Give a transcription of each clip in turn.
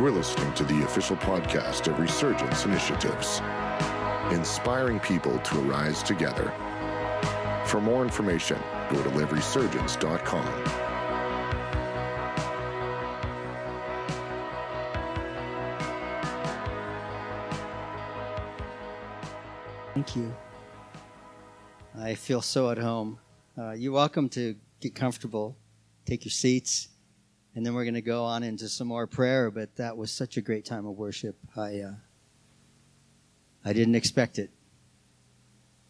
You are listening to the official podcast of Resurgence Initiatives, inspiring people to arise together. For more information, go to liveresurgence.com. Thank you. I feel so at home. Uh, you're welcome to get comfortable, take your seats, and then we're going to go on into some more prayer. But that was such a great time of worship. I uh, I didn't expect it.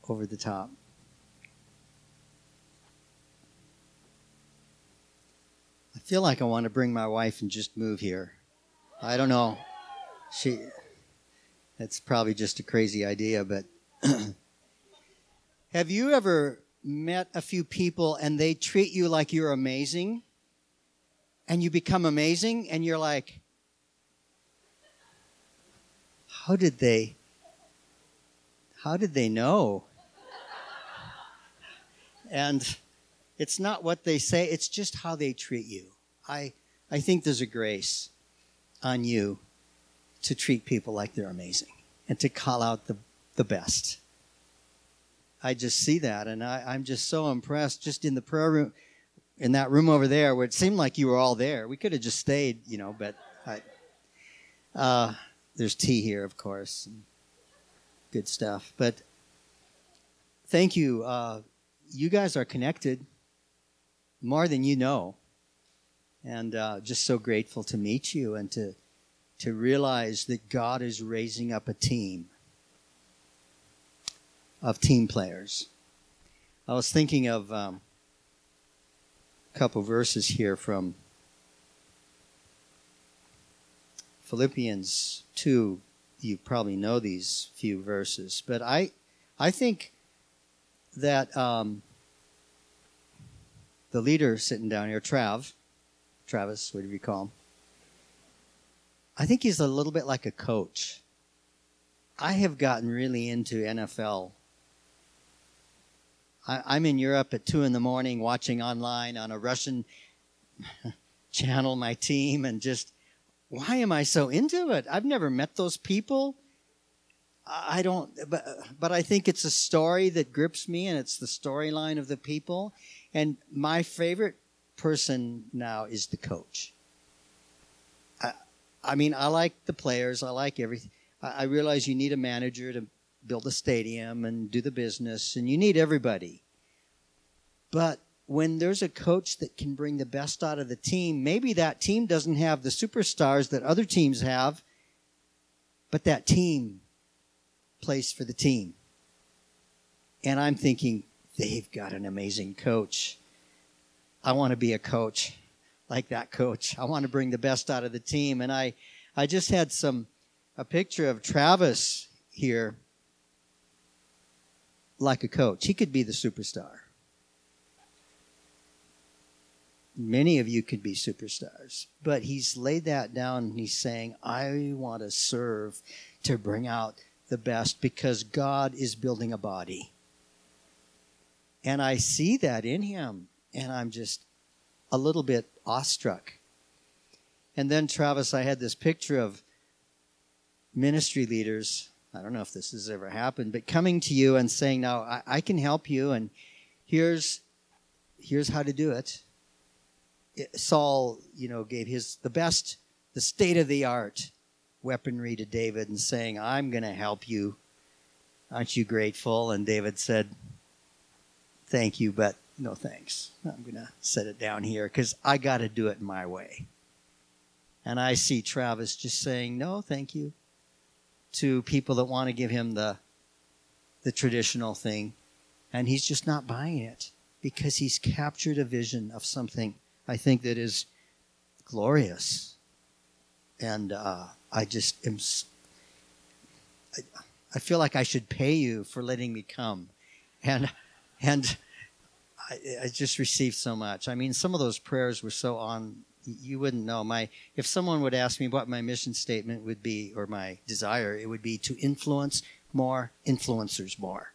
Over the top. I feel like I want to bring my wife and just move here. I don't know. She. That's probably just a crazy idea, but have you ever met a few people and they treat you like you're amazing? And you become amazing and you're like, how did they, how did they know? And it's not what they say, it's just how they treat you. I, I think there's a grace on you to treat people like they're amazing and to call out the, the best. I just see that, and I, I'm just so impressed. Just in the prayer room, in that room over there, where it seemed like you were all there. We could have just stayed, you know, but I, uh, there's tea here, of course, good stuff. But thank you. Uh, you guys are connected more than you know, and uh, just so grateful to meet you and to to realize that God is raising up a team of team players. I was thinking of um, couple verses here from Philippians 2. You probably know these few verses, but I, I think that um, the leader sitting down here, Trav, Travis, whatever you call him, I think he's a little bit like a coach. I have gotten really into NFL I, am in Europe at two in the morning watching online on a Russian channel my team and just, why am I so into it? I've never met those people. I don't, but, but I think it's a story that grips me and it's the storyline of the people. And my favorite person now is the coach. I, I mean, I like the players, I like everything. I, I realize you need a manager to build a stadium and do the business, and you need everybody. But when there's a coach that can bring the best out of the team, maybe that team doesn't have the superstars that other teams have, but that team plays for the team. And I'm thinking, they've got an amazing coach. I want to be a coach like that coach. I want to bring the best out of the team. And I, I just had some, a picture of Travis here like a coach. He could be the superstar. Many of you could be superstars, but he's laid that down and he's saying, I want to serve to bring out the best because God is building a body. And I see that in him, and I'm just a little bit awestruck. And then, Travis, I had this picture of ministry leaders I don't know if this has ever happened, but coming to you and saying, "Now I, I can help you, and here's here's how to do it." it. Saul, you know, gave his the best, the state of the art weaponry to David, and saying, "I'm going to help you. Aren't you grateful?" And David said, "Thank you, but no thanks. I'm going to set it down here because I got to do it my way." And I see Travis just saying, "No, thank you." To people that want to give him the the traditional thing. And he's just not buying it because he's captured a vision of something I think that is glorious. And uh, I just am I, I feel like I should pay you for letting me come. And and I, I just received so much. I mean some of those prayers were so on you wouldn't know my if someone would ask me what my mission statement would be or my desire it would be to influence more influencers more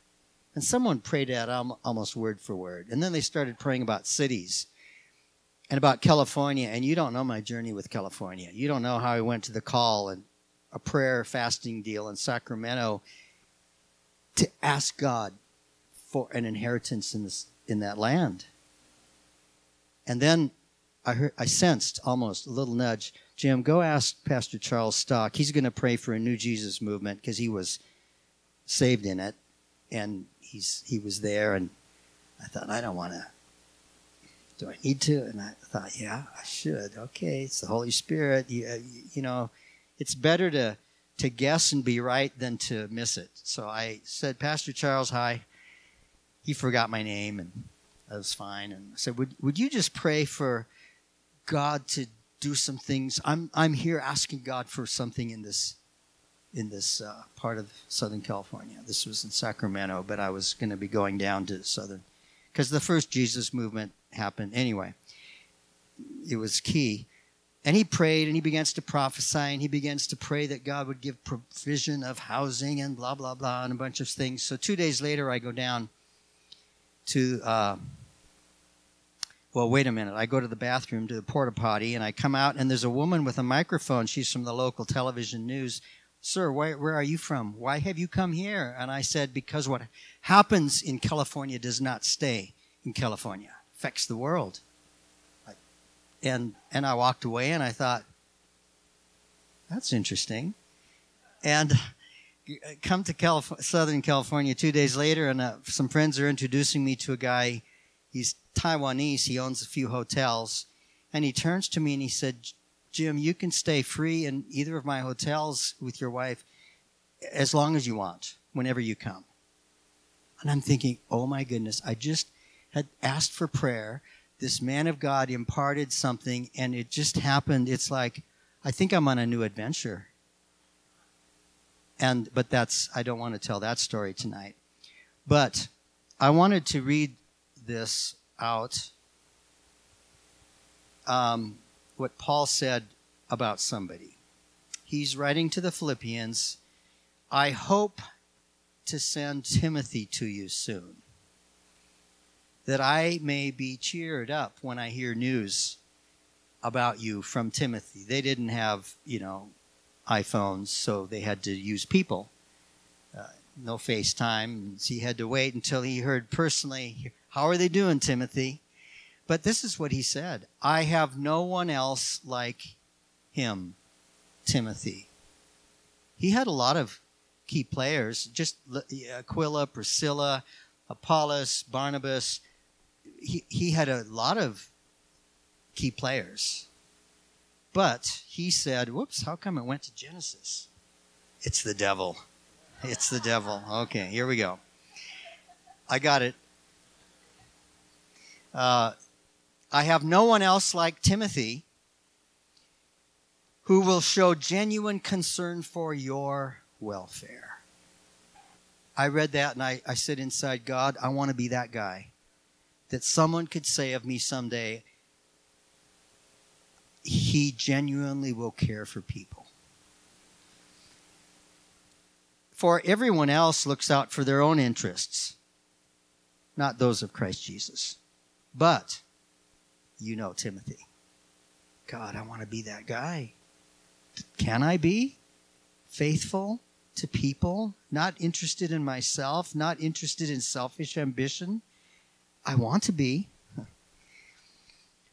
and someone prayed that almost word for word and then they started praying about cities and about California, and you don't know my journey with California. You don't know how I went to the call and a prayer fasting deal in Sacramento to ask God for an inheritance in this in that land. And then I heard I sensed almost a little nudge. Jim, go ask Pastor Charles Stock. He's going to pray for a new Jesus movement because he was saved in it, and he's he was there. And I thought I don't want to do I need to? And I thought, yeah, I should. Okay, it's the Holy Spirit. You, uh, you know, it's better to to guess and be right than to miss it. So I said, Pastor Charles, hi. He forgot my name, and that was fine. And I said, would would you just pray for God to do some things? I'm I'm here asking God for something in this in this uh, part of Southern California. This was in Sacramento, but I was going to be going down to Southern because the first Jesus movement happened anyway. It was key. And he prayed and he begins to prophesy and he begins to pray that God would give provision of housing and blah, blah, blah, and a bunch of things. So two days later, I go down to, uh, well, wait a minute. I go to the bathroom to the porta potty and I come out and there's a woman with a microphone. She's from the local television news. Sir, where, where are you from? Why have you come here? And I said, Because what happens in California does not stay in California affects the world. And and I walked away and I thought, that's interesting. And come to Southern California two days later, and uh, some friends are introducing me to a guy. He's Taiwanese. He owns a few hotels, and he turns to me and he said, "Jim, you can stay free in either of my hotels with your wife as long as you want, whenever you come." And I'm thinking, "Oh my goodness! I just had asked for prayer. This man of God imparted something, and it just happened. It's like, I think I'm on a new adventure. And but that's I don't want to tell that story tonight. But I wanted to read this out. Um, what Paul said about somebody. He's writing to the Philippians. I hope to send Timothy to you soon that I may be cheered up when I hear news about you from Timothy. They didn't have, you know, iPhones, so they had to use people. Uh, no FaceTime. He had to wait until he heard personally, How are they doing, Timothy? But this is what he said I have no one else like him, Timothy. He had a lot of key players, just uh, Aquila, Priscilla, Apollos, Barnabas he, he had a lot of key players. But he said, whoops, how come it went to Genesis? It's the devil. It's the devil. Okay, here we go. I got it. Uh, I have no one else like Timothy who will show genuine concern for your welfare. I read that and I, I said inside, God, I want to be that guy that someone could say of me someday, he genuinely will care for people. For everyone else looks out for their own interests, not those of Christ Jesus. But you know Timothy. God, I want to be that guy. Can I be faithful to people, not interested in myself, not interested in selfish ambition? I want to be.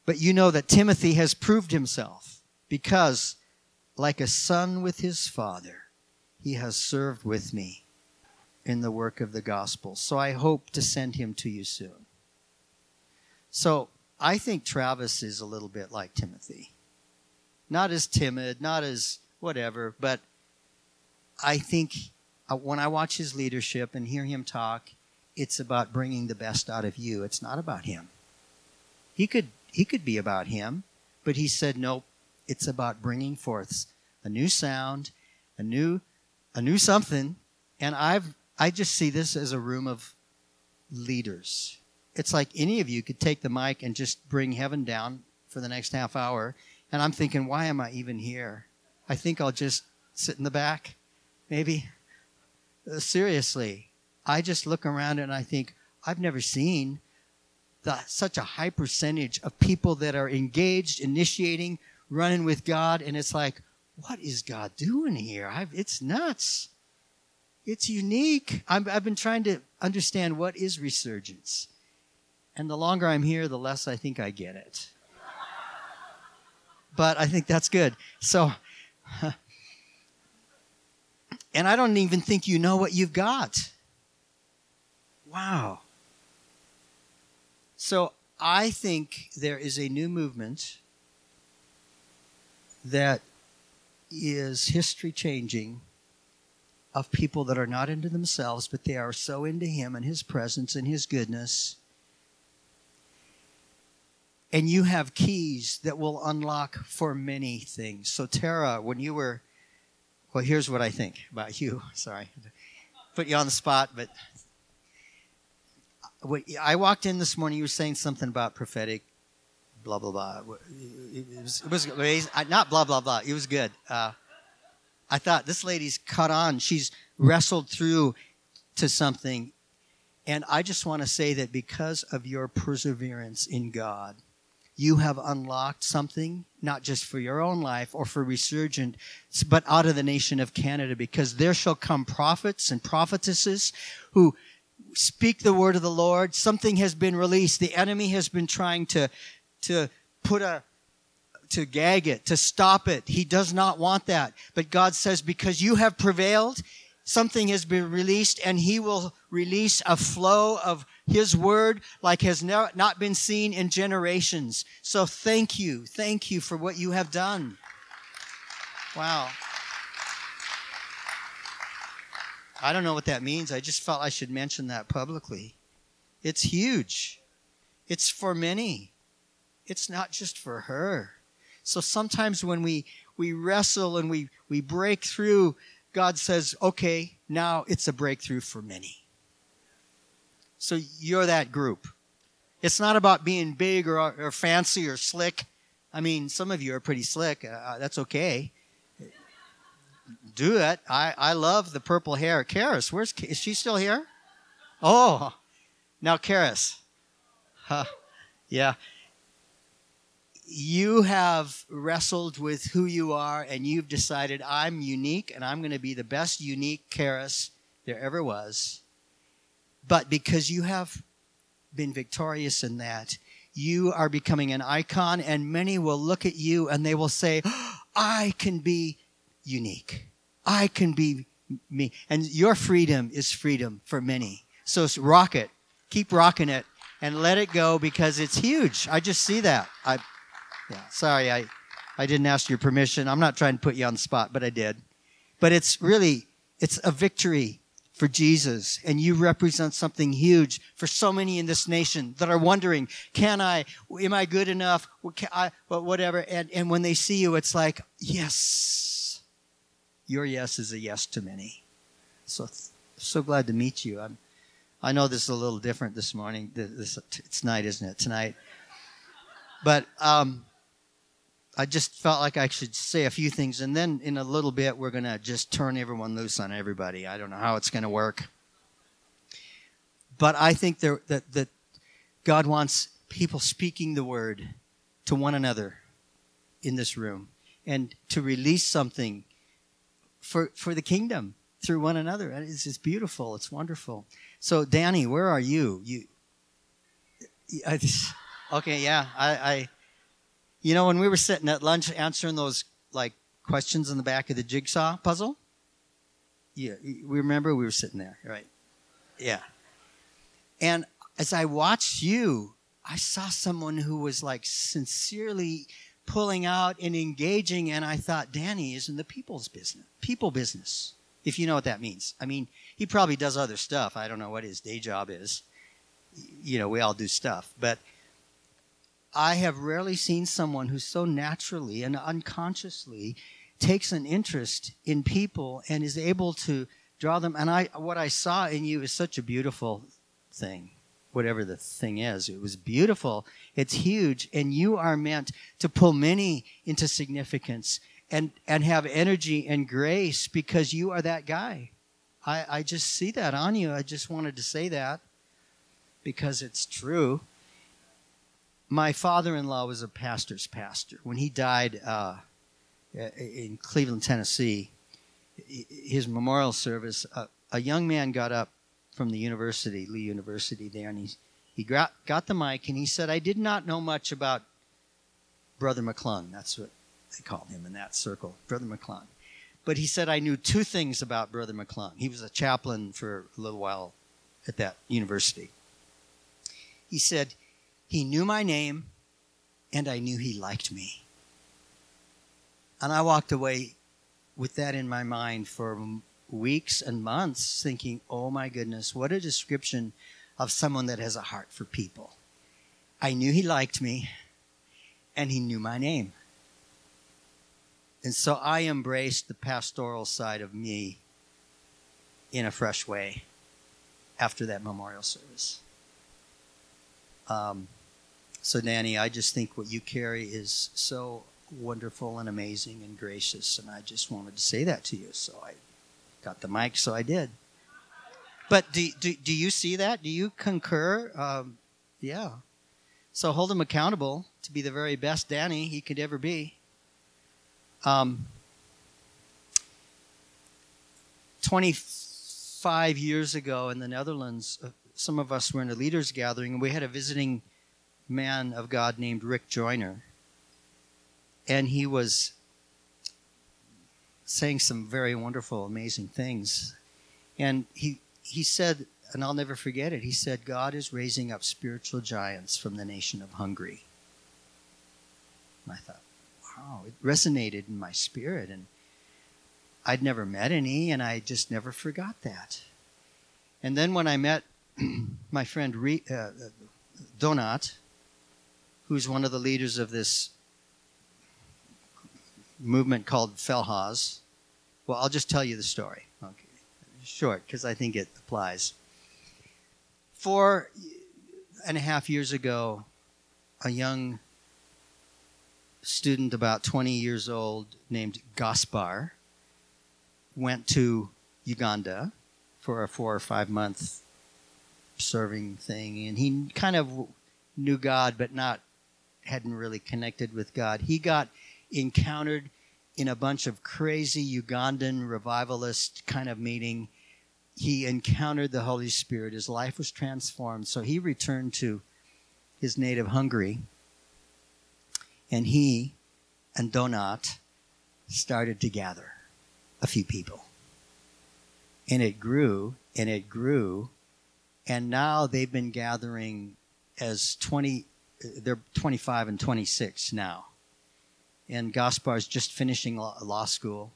But you know that Timothy has proved himself because, like a son with his father, he has served with me in the work of the gospel. So I hope to send him to you soon. So I think Travis is a little bit like Timothy. Not as timid, not as whatever, but I think uh, when I watch his leadership and hear him talk, it's about bringing the best out of you. It's not about him. He could he could be about him, but he said nope. It's about bringing forth a new sound, a new a new something, and I've I just see this as a room of leaders. It's like any of you could take the mic and just bring heaven down for the next half hour, and I'm thinking, why am I even here? I think I'll just sit in the back, maybe. Uh, seriously, I just look around and I think, I've never seen the, such a high percentage of people that are engaged, initiating, running with God, and it's like, what is God doing here? I've, it's nuts. It's unique. i have been trying to understand what is resurgence. And the longer I'm here, the less I think I get it. but I think that's good. So, and I don't even think you know what you've got. Wow. So I think there is a new movement that is history changing of people that are not into themselves, but they are so into Him and His presence and His goodness. And you have keys that will unlock for many things. So, Tara, when you were, well, here's what I think about you. Sorry, put you on the spot, but I walked in this morning. You were saying something about prophetic, blah blah blah. It was, it was not blah blah blah. It was good. Uh, I thought this lady's caught on. She's wrestled through to something, and I just want to say that because of your perseverance in God, you have unlocked something not just for your own life or for resurgent, but out of the nation of Canada. Because there shall come prophets and prophetesses who speak the word of the Lord. Something has been released. The enemy has been trying to, to put a, to gag it, to stop it. He does not want that. But God says, because you have prevailed, something has been released and he will release a flow of his word like has not been seen in generations. So thank you. Thank you for what you have done. Wow. I don't know what that means. I just felt I should mention that publicly. It's huge. It's for many. It's not just for her. So sometimes when we, we wrestle and we, we break through, God says, okay, now it's a breakthrough for many. So you're that group. It's not about being big or, or fancy or slick. I mean, some of you are pretty slick. Uh, that's okay do it. I, I love the purple hair. Karis, where's is she still here? Oh, now Karis. Huh. Yeah. You have wrestled with who you are and you've decided I'm unique and I'm going to be the best unique Karis there ever was. But because you have been victorious in that, you are becoming an icon and many will look at you and they will say, I can be unique. I can be me. And your freedom is freedom for many. So rock it. Keep rocking it and let it go because it's huge. I just see that. I, yeah, sorry, I, I didn't ask your permission. I'm not trying to put you on the spot, but I did. But it's really, it's a victory for Jesus. And you represent something huge for so many in this nation that are wondering, can I, am I good enough? I, whatever. And, and when they see you, it's like, yes, your yes is a yes to many. So, so glad to meet you. I'm, I know this is a little different this morning. This, it's night, isn't it? Tonight. But um, I just felt like I should say a few things, and then in a little bit, we're going to just turn everyone loose on everybody. I don't know how it's going to work. But I think there, that, that God wants people speaking the word to one another in this room and to release something for, for the kingdom through one another. It's, it's beautiful. It's wonderful. So, Danny, where are you? You, I just, okay, yeah, I, I, you know, when we were sitting at lunch answering those like questions in the back of the jigsaw puzzle, yeah, we remember we were sitting there, right? Yeah. And as I watched you, I saw someone who was like sincerely pulling out and engaging, and I thought Danny is in the people's business, people business, if you know what that means. I mean, he probably does other stuff. I don't know what his day job is. You know, we all do stuff, but I have rarely seen someone who so naturally and unconsciously takes an interest in people and is able to draw them. And I, what I saw in you is such a beautiful thing whatever the thing is. It was beautiful. It's huge. And you are meant to pull many into significance and, and have energy and grace because you are that guy. I, I just see that on you. I just wanted to say that because it's true. My father-in-law was a pastor's pastor. When he died uh, in Cleveland, Tennessee, his memorial service, uh, a young man got up from the university, Lee University there, and he he got, got the mic and he said, "I did not know much about Brother McClung. That's what they called him in that circle, Brother McClung. But he said I knew two things about Brother McClung. He was a chaplain for a little while at that university. He said he knew my name and I knew he liked me. And I walked away with that in my mind for weeks and months thinking, oh my goodness, what a description of someone that has a heart for people. I knew he liked me and he knew my name. And so I embraced the pastoral side of me in a fresh way after that memorial service. Um, so, Danny, I just think what you carry is so wonderful and amazing and gracious, and I just wanted to say that to you. So I got the mic, so I did. But do, do, do you see that? Do you concur? Um, yeah. So hold him accountable to be the very best Danny he could ever be. Um, 25 years ago in the Netherlands, uh, some of us were in a leaders gathering, and we had a visiting man of God named Rick Joyner. And he was saying some very wonderful, amazing things. And he, he said, and I'll never forget it, he said, God is raising up spiritual giants from the nation of Hungary. And I thought, wow, it resonated in my spirit. And I'd never met any, and I just never forgot that. And then when I met my friend Re- uh, Donat, who's one of the leaders of this movement called Felhaz, well, I'll just tell you the story. Okay. Short, because I think it applies. Four and a half years ago, a young student about 20 years old named Gaspar went to Uganda for a four or five month serving thing and he kind of knew God but not hadn't really connected with God. He got encountered in a bunch of crazy Ugandan revivalist kind of meeting. He encountered the Holy Spirit. His life was transformed. So he returned to his native Hungary and he and Donat started to gather a few people. And it grew and it grew. And now they've been gathering as 20, they're 25 and 26 now. And Gaspar's just finishing law school.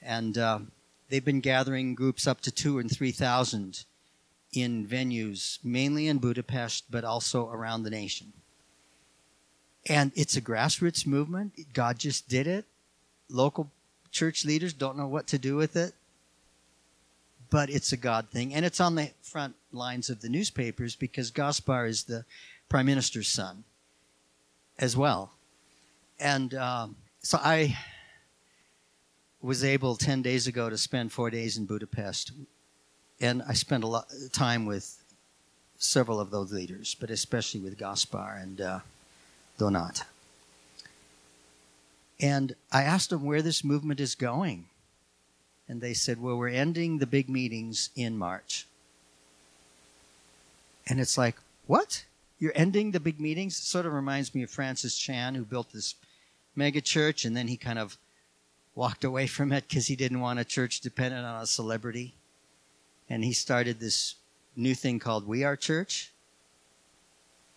And uh, they've been gathering groups up to two and 3,000 in venues, mainly in Budapest, but also around the nation. And it's a grassroots movement. God just did it. Local church leaders don't know what to do with it. But it's a God thing. And it's on the front lines of the newspapers because Gaspar is the prime minister's son as well. And um, so I was able 10 days ago to spend four days in Budapest. And I spent a lot of time with several of those leaders, but especially with Gaspar. And uh, Donat. And I asked them where this movement is going. And they said, well, we're ending the big meetings in March. And it's like, what? You're ending the big meetings? It sort of reminds me of Francis Chan, who built this mega church, and then he kind of walked away from it because he didn't want a church dependent on a celebrity. And he started this new thing called We Are Church.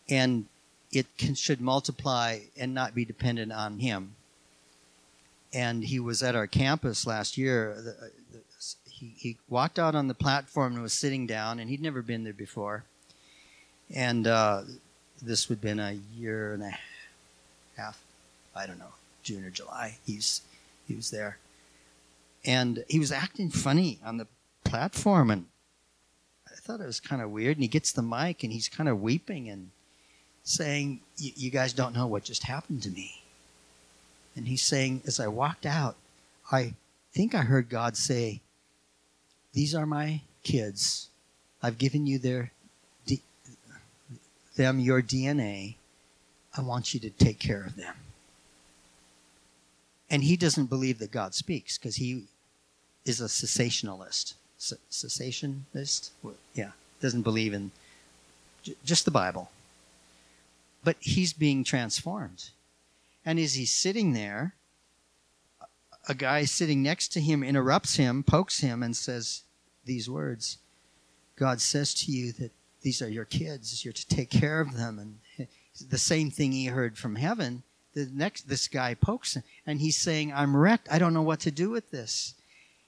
And it can, should multiply and not be dependent on him. And he was at our campus last year. The, uh, the, he, he walked out on the platform and was sitting down, and he'd never been there before. And uh, this would have been a year and a half, I don't know, June or July. He's he was there, and he was acting funny on the platform, and I thought it was kind of weird. And he gets the mic, and he's kind of weeping, and saying, You guys don't know what just happened to me. And he's saying, As I walked out, I think I heard God say, These are my kids. I've given you their them your DNA. I want you to take care of them. And he doesn't believe that God speaks because he is a cessationalist. Cessationist? Yeah, doesn't believe in just the Bible. But he's being transformed. And as he's sitting there, a guy sitting next to him interrupts him, pokes him, and says these words God says to you that these are your kids, you're to take care of them. And the same thing he heard from heaven. The next, this guy pokes him, and he's saying, I'm wrecked. I don't know what to do with this.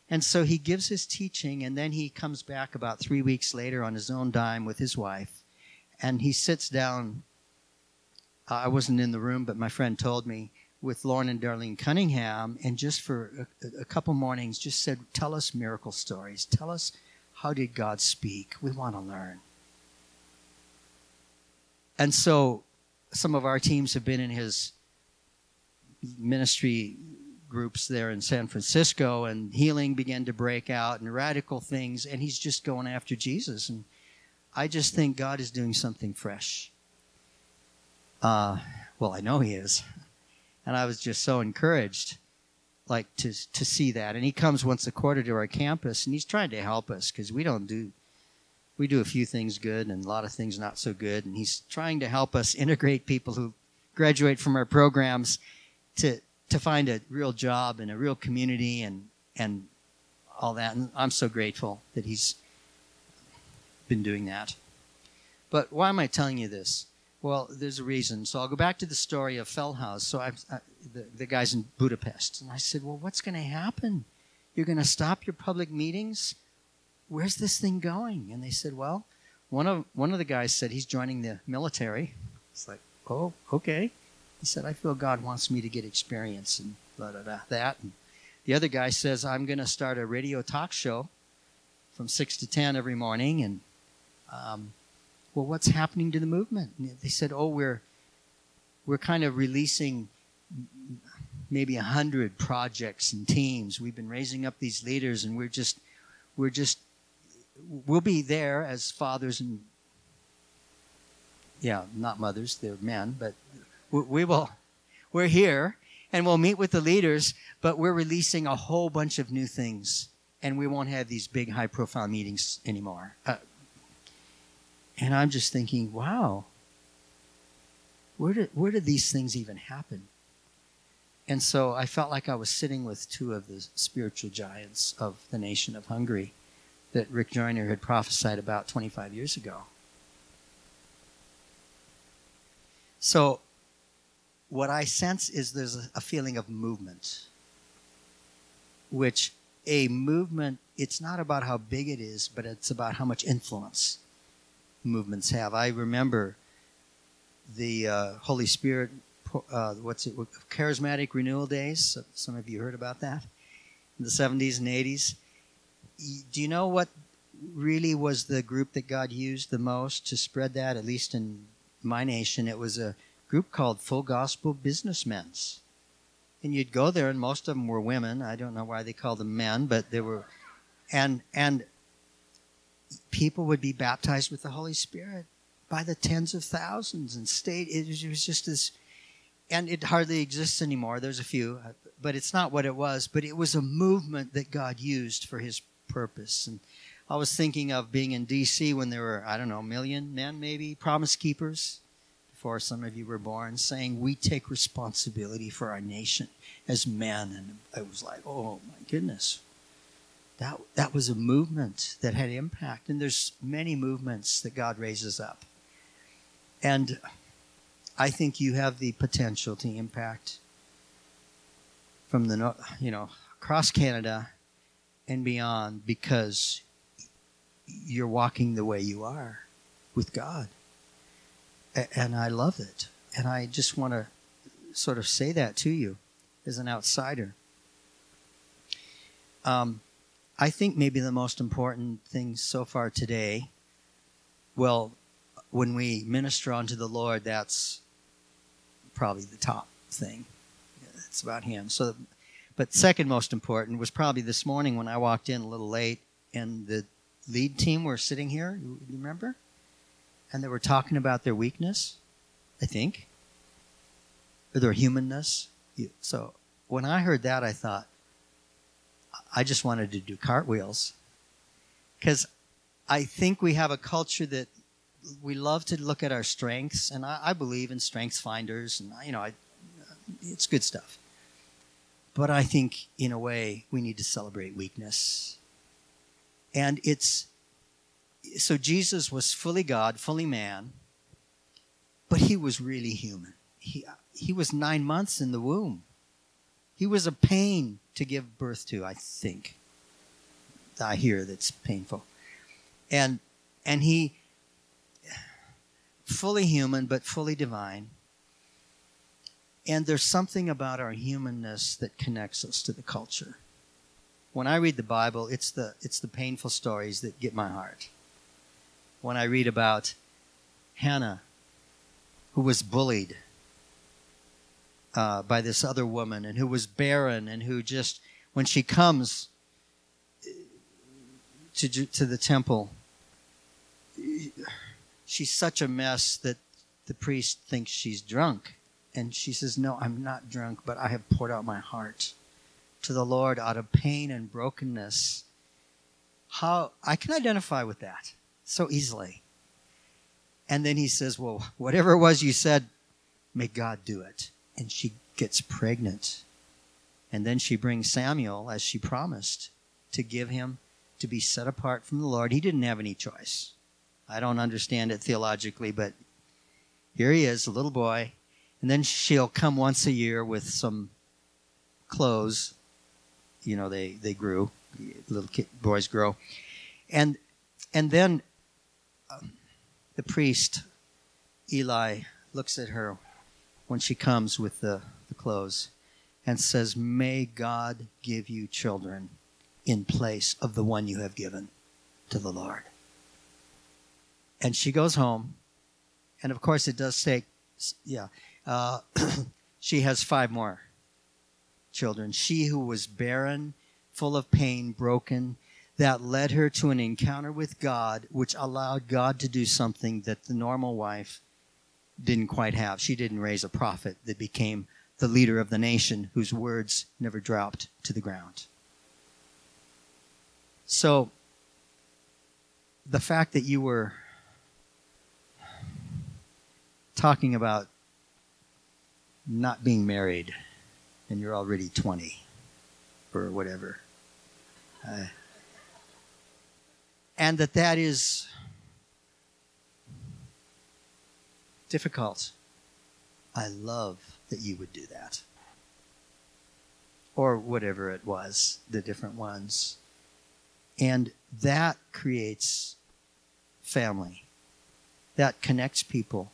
And so he gives his teaching, and then he comes back about three weeks later on his own dime with his wife, and he sits down. Uh, I wasn't in the room, but my friend told me with Loren and Darlene Cunningham, and just for a, a couple mornings, just said, "Tell us miracle stories. Tell us how did God speak. We want to learn." And so, some of our teams have been in his ministry groups there in San Francisco, and healing began to break out and radical things, and he's just going after Jesus. And I just think God is doing something fresh. Uh, well, I know he is. And I was just so encouraged, like to to see that. And he comes once a quarter to our campus, and he's trying to help us because we don't do we do a few things good and a lot of things not so good. And he's trying to help us integrate people who graduate from our programs to to find a real job and a real community and and all that. And I'm so grateful that he's been doing that. But why am I telling you this? Well, there's a reason. So I'll go back to the story of Felhaz. So I, I the, the guys in Budapest, and I said, "Well, what's going to happen? You're going to stop your public meetings? Where's this thing going?" And they said, "Well, one of one of the guys said he's joining the military." It's like, "Oh, okay." He said, I feel God wants me to get experience and blah, blah, blah, that. And the other guy says, I'm going to start a radio talk show from 6 to 10 every morning. And, um, well, what's happening to the movement? And they said, oh, we're, we're kind of releasing maybe a hundred projects and teams. We've been raising up these leaders and we're just, we're just, we'll be there as fathers and, yeah, not mothers, they're men, but we will we're here and we'll meet with the leaders but we're releasing a whole bunch of new things and we won't have these big high profile meetings anymore. Uh, and i'm just thinking wow where did where did these things even happen? And so i felt like i was sitting with two of the spiritual giants of the nation of hungary that rick joyner had prophesied about 25 years ago so what I sense is there's a, feeling of movement, which a movement, it's not about how big it is, but it's about how much influence movements have. I remember the uh, Holy Spirit, uh, what's it, charismatic renewal days. Some of you heard about that in the 70s and 80s. Do you know what really was the group that God used the most to spread that? At least in my nation, it was a group called Full Gospel Businessmen's. And you'd go there, and most of them were women. I don't know why they called them men, but they were, and and people would be baptized with the Holy Spirit by the tens of thousands, and stayed. It was, just this, and it hardly exists anymore. There's a few, uh, but it's not what it was. But it was a movement that God used for His purpose. And I was thinking of being in D.C. when there were I don't know a million men, maybe promise keepers before some of you were born, saying we take responsibility for our nation as men. And I was like, oh my goodness. That, that was a movement that had impact. And there's many movements that God raises up. And I think you have the potential to impact from the, you know, across Canada and beyond because you're walking the way you are with God and I love it. And I just want to sort of say that to you as an outsider. Um, I think maybe the most important thing so far today, well, when we minister unto the Lord, that's probably the top thing. It's about Him. So, but second most important was probably this morning when I walked in a little late, and the lead team were sitting here. You remember? and they were talking about their weakness, I think. Or their humanness. So when I heard that, I thought, I just wanted to do cartwheels. Because I think we have a culture that we love to look at our strengths, and I, I believe in strengths finders, and you know, I, it's good stuff. But I think, in a way, we need to celebrate weakness. And it's so Jesus was fully God, fully man, but he was really human. He, he was nine months in the womb. He was a pain to give birth to, I think. I hear that's painful. And and he fully human but fully divine. And there's something about our humanness that connects us to the culture. When I read the Bible, it's the it's the painful stories that get my heart. When I read about Hannah who was bullied uh, by this other woman and who was barren and who just, when she comes to, to the temple, she's such a mess that the priest thinks she's drunk. And she says, No, I'm not drunk, but I have poured out my heart to the Lord out of pain and brokenness. How I can identify with that so easily. And then he says, Well, whatever it was you said, may God do it and she gets pregnant. And then she brings Samuel, as she promised, to give him to be set apart from the Lord. He didn't have any choice. I don't understand it theologically, but here he is, a little boy. And then she'll come once a year with some clothes. You know, they, they grew, little kid, boys grow. And, and then um, the priest, Eli, looks at her when she comes with the, the clothes and says, May God give you children in place of the one you have given to the Lord. And she goes home. And of course, it does take, yeah, uh, she has five more children. She who was barren, full of pain, broken, that led her to an encounter with God, which allowed God to do something that the normal wife didn't quite have. She didn't raise a prophet that became the leader of the nation whose words never dropped to the ground. So, the fact that you were talking about not being married and you're already 20 or whatever, uh, and that that is difficult. I love that you would do that. Or whatever it was, the different ones. And that creates family. That connects people.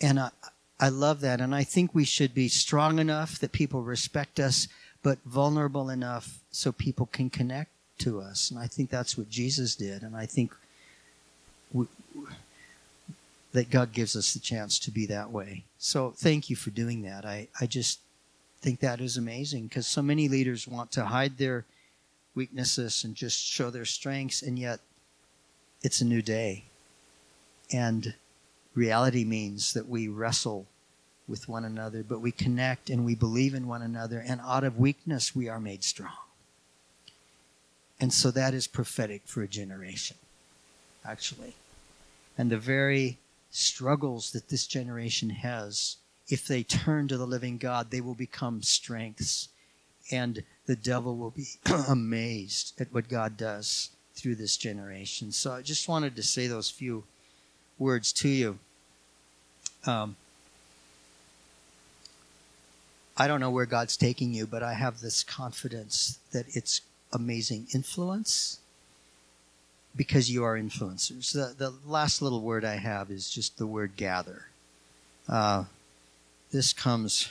And I, I love that. And I think we should be strong enough that people respect us, but vulnerable enough so people can connect to us. And I think that's what Jesus did. And I think we, that God gives us the chance to be that way. So thank you for doing that. I, I just think that is amazing because so many leaders want to hide their weaknesses and just show their strengths, and yet it's a new day. And reality means that we wrestle with one another, but we connect and we believe in one another, and out of weakness we are made strong. And so that is prophetic for a generation, actually. And the very struggles that this generation has, if they turn to the living God, they will become strengths. And the devil will be amazed at what God does through this generation. So I just wanted to say those few words to you. Um, I don't know where God's taking you, but I have this confidence that it's amazing influence because you are influencers. The, the last little word I have is just the word gather. Uh, this comes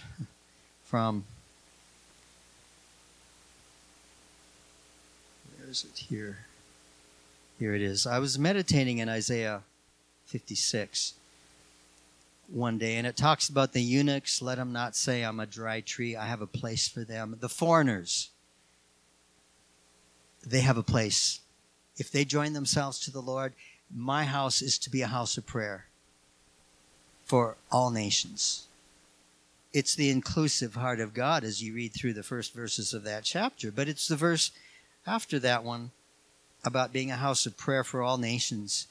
from, where is it here? Here it is. I was meditating in Isaiah 56 one day, and it talks about the eunuchs. Let them not say, I'm a dry tree. I have a place for them. The foreigners, they have a place if they join themselves to the Lord, my house is to be a house of prayer for all nations. it's the inclusive heart of God as you read through the first verses of that chapter. But it's the verse after that one about being a house of prayer for all nations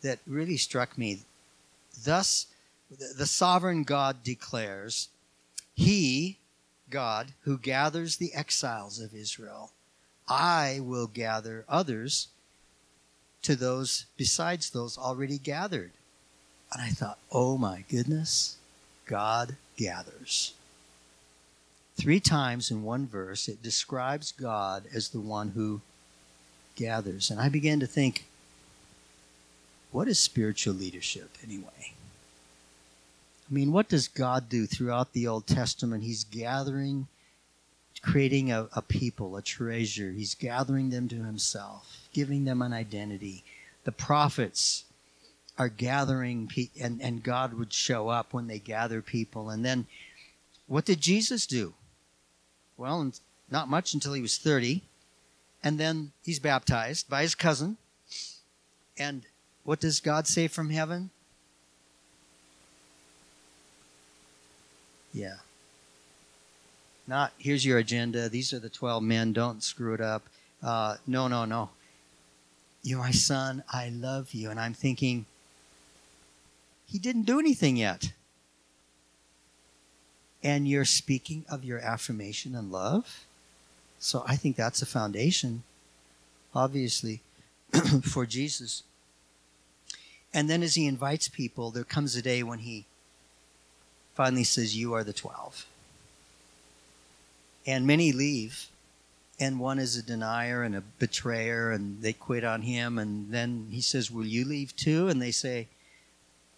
that really struck me. Thus, the sovereign God declares, He, God, who gathers the exiles of Israel, I will gather others to those besides those already gathered. And I thought, oh my goodness, God gathers. Three times in one verse, it describes God as the one who gathers. And I began to think, what is spiritual leadership anyway? I mean, what does God do throughout the Old Testament? He's gathering, creating a, a people, a treasure. He's gathering them to himself, giving them an identity. The prophets are gathering, pe- and, and God would show up when they gather people. And then what did Jesus do? Well, not much until he was 30. And then he's baptized by his cousin. And what does God say from heaven? Yeah. Not, here's your agenda. These are the 12 men. Don't screw it up. Uh, no, no, no. You're my son. I love you. And I'm thinking, he didn't do anything yet. And you're speaking of your affirmation and love? So I think that's a foundation, obviously, for Jesus. And then as he invites people, there comes a day when he finally says, You are the 12. And many leave, and one is a denier and a betrayer, and they quit on him. And then he says, Will you leave too? And they say,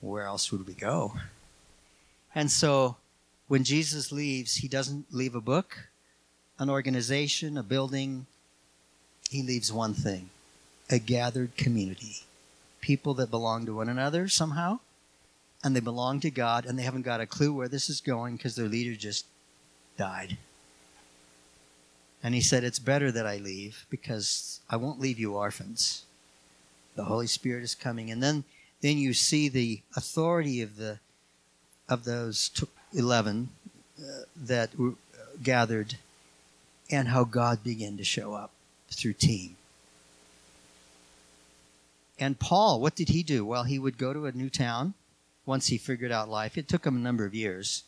Where else would we go? And so when Jesus leaves, he doesn't leave a book, an organization, a building. He leaves one thing a gathered community. People that belong to one another somehow, and they belong to God, and they haven't got a clue where this is going because their leader just died. And he said, It's better that I leave because I won't leave you orphans. The Holy Spirit is coming. And then, then you see the authority of the of those 11 uh, that were gathered and how God began to show up through team. And Paul, what did he do? Well, he would go to a new town once he figured out life. It took him a number of years.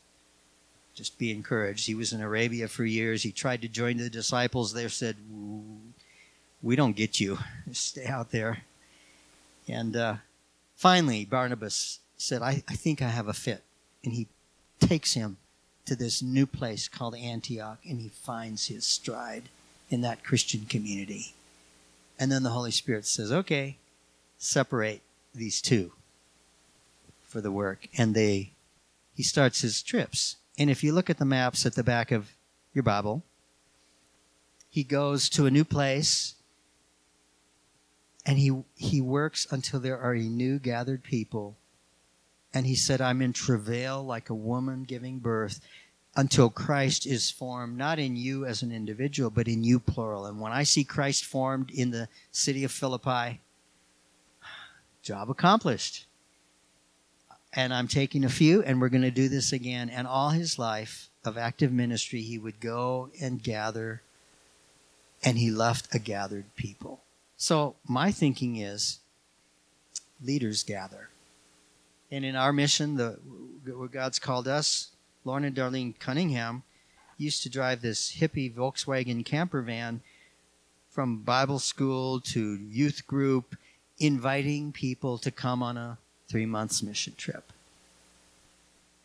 Just be encouraged. He was in Arabia for years. He tried to join the disciples. They said, We don't get you. Stay out there. And uh, finally, Barnabas said, I, I think I have a fit. And he takes him to this new place called Antioch, and he finds his stride in that Christian community. And then the Holy Spirit says, okay, separate these two for the work. And they, he starts his trips. And if you look at the maps at the back of your Bible, he goes to a new place and he, he works until there are a new gathered people and he said, I'm in travail like a woman giving birth until Christ is formed, not in you as an individual, but in you plural. And when I see Christ formed in the city of Philippi, job accomplished. And I'm taking a few, and we're going to do this again. And all his life of active ministry, he would go and gather, and he left a gathered people. So my thinking is leaders gather. And in our mission, the what God's called us, Loren and Darlene Cunningham used to drive this hippie Volkswagen camper van from Bible school to youth group, inviting people to come on a three months mission trip.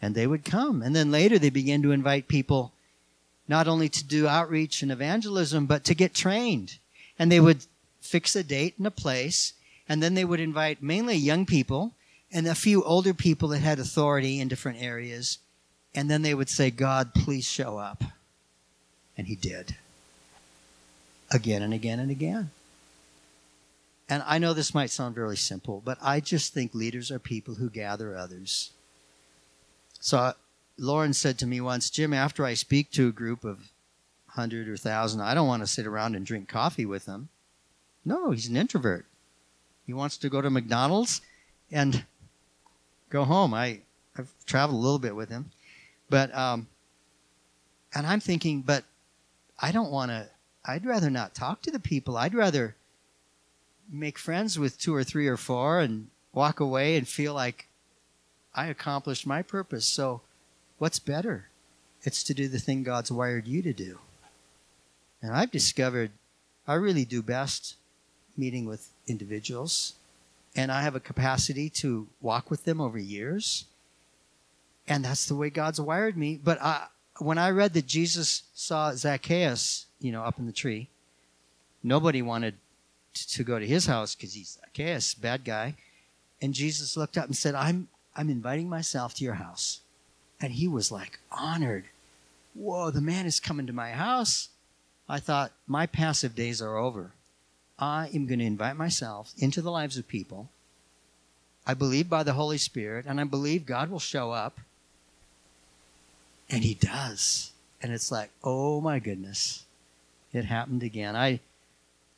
And they would come. And then later they began to invite people not only to do outreach and evangelism, but to get trained. And they would fix a date and a place, and then they would invite mainly young people and a few older people that had authority in different areas. And then they would say, God, please show up. And he did. Again and again and again. And I know this might sound very simple, but I just think leaders are people who gather others. So uh, Loren said to me once, Jim, after I speak to a group of 100 or 1,000, I don't want to sit around and drink coffee with them. No, he's an introvert. He wants to go to McDonald's and go home. I I've traveled a little bit with him, but um, And I'm thinking, but I don't want to, I'd rather not talk to the people. I'd rather make friends with two or three or four and walk away and feel like I accomplished my purpose. So, what's better? It's to do the thing God's wired you to do. And I've discovered I really do best meeting with individuals, and I have a capacity to walk with them over years. And that's the way God's wired me. But I, when I read that Jesus saw Zacchaeus, you know, up in the tree, nobody wanted to, go to his house because he's Zacchaeus, bad guy. And Jesus looked up and said, I'm, I'm inviting myself to your house. And he was like honored. Whoa, the man is coming to my house. I thought, my passive days are over. I am going to invite myself into the lives of people. I believe by the Holy Spirit, and I believe God will show up. And He does. And it's like, oh my goodness, it happened again. I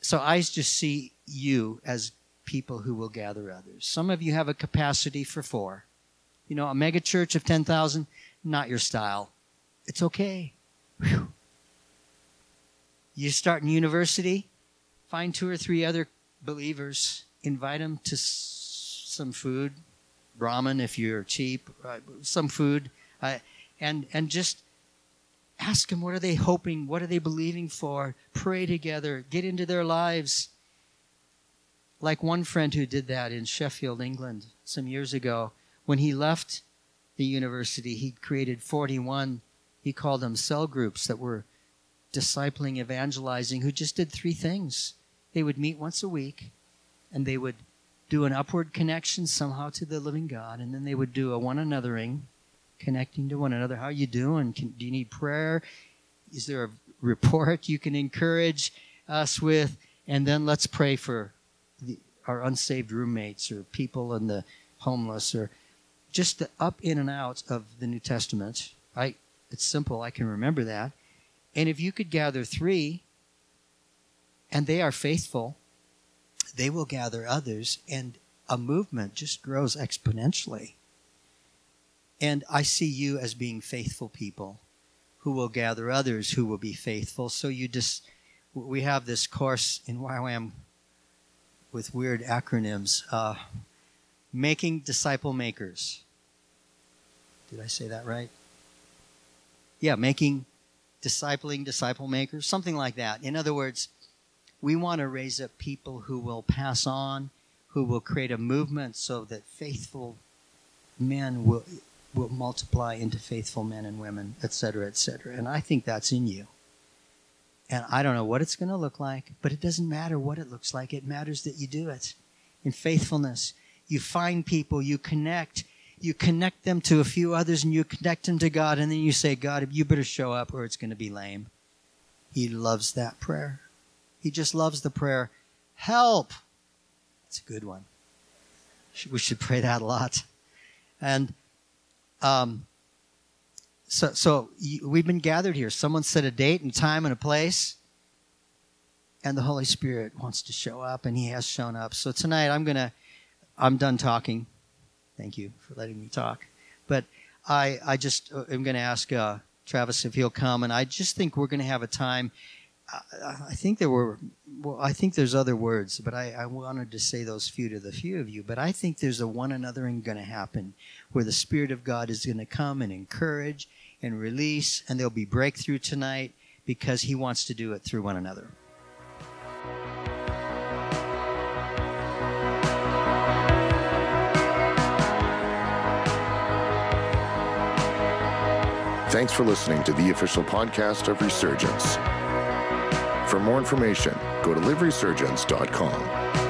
so I just see you as people who will gather others. Some of you have a capacity for four. You know, a mega church of 10,000, not your style. It's okay. Whew. You start in university, find two or three other believers, invite them to s- some food, ramen if you're cheap, uh, some food, uh, and and just ask them what are they hoping, what are they believing for. Pray together, get into their lives. Like one friend who did that in Sheffield, England, some years ago, when he left the university, he created 41. He called them cell groups that were discipling, evangelizing, who just did three things. They would meet once a week, and they would do an upward connection somehow to the living God, and then they would do a one anothering, connecting to one another. How are you doing? Can, do you need prayer? Is there a report you can encourage us with? And then let's pray for the, our unsaved roommates or people in the homeless or just the up in and out of the New Testament. I it's simple. I can remember that. And if you could gather three, and they are faithful, they will gather others, and a movement just grows exponentially. And I see you as being faithful people who will gather others who will be faithful. So you just, we have this course in YWAM with weird acronyms uh, making disciple makers. Did I say that right? Yeah, making discipling disciple makers, something like that. In other words, we want to raise up people who will pass on, who will create a movement so that faithful men will will multiply into faithful men and women, etc., etc. And I think that's in you. And I don't know what it's going to look like, but it doesn't matter what it looks like. It matters that you do it in faithfulness. You find people, you connect, you connect them to a few others, and you connect them to God, and then you say, God, you better show up or it's going to be lame. He loves that prayer. He just loves the prayer, help. It's a good one. We should pray that a lot. And um, so, so we've been gathered here. Someone set a date and time and a place, and the Holy Spirit wants to show up, and He has shown up. So tonight, I'm gonna, I'm done talking. Thank you for letting me talk. But I, I just uh, am to ask uh, Travis if he'll come, and I just think we're to have a time. I, think there were, well, I think there's other words, but I, I wanted to say those few to the few of you. But I think there's a one anothering going to happen where the Spirit of God is going to come and encourage and release, and there'll be breakthrough tonight because He wants to do it through one another. Thanks for listening to the official podcast of Resurgence. For more information, go to liveresurgence.com.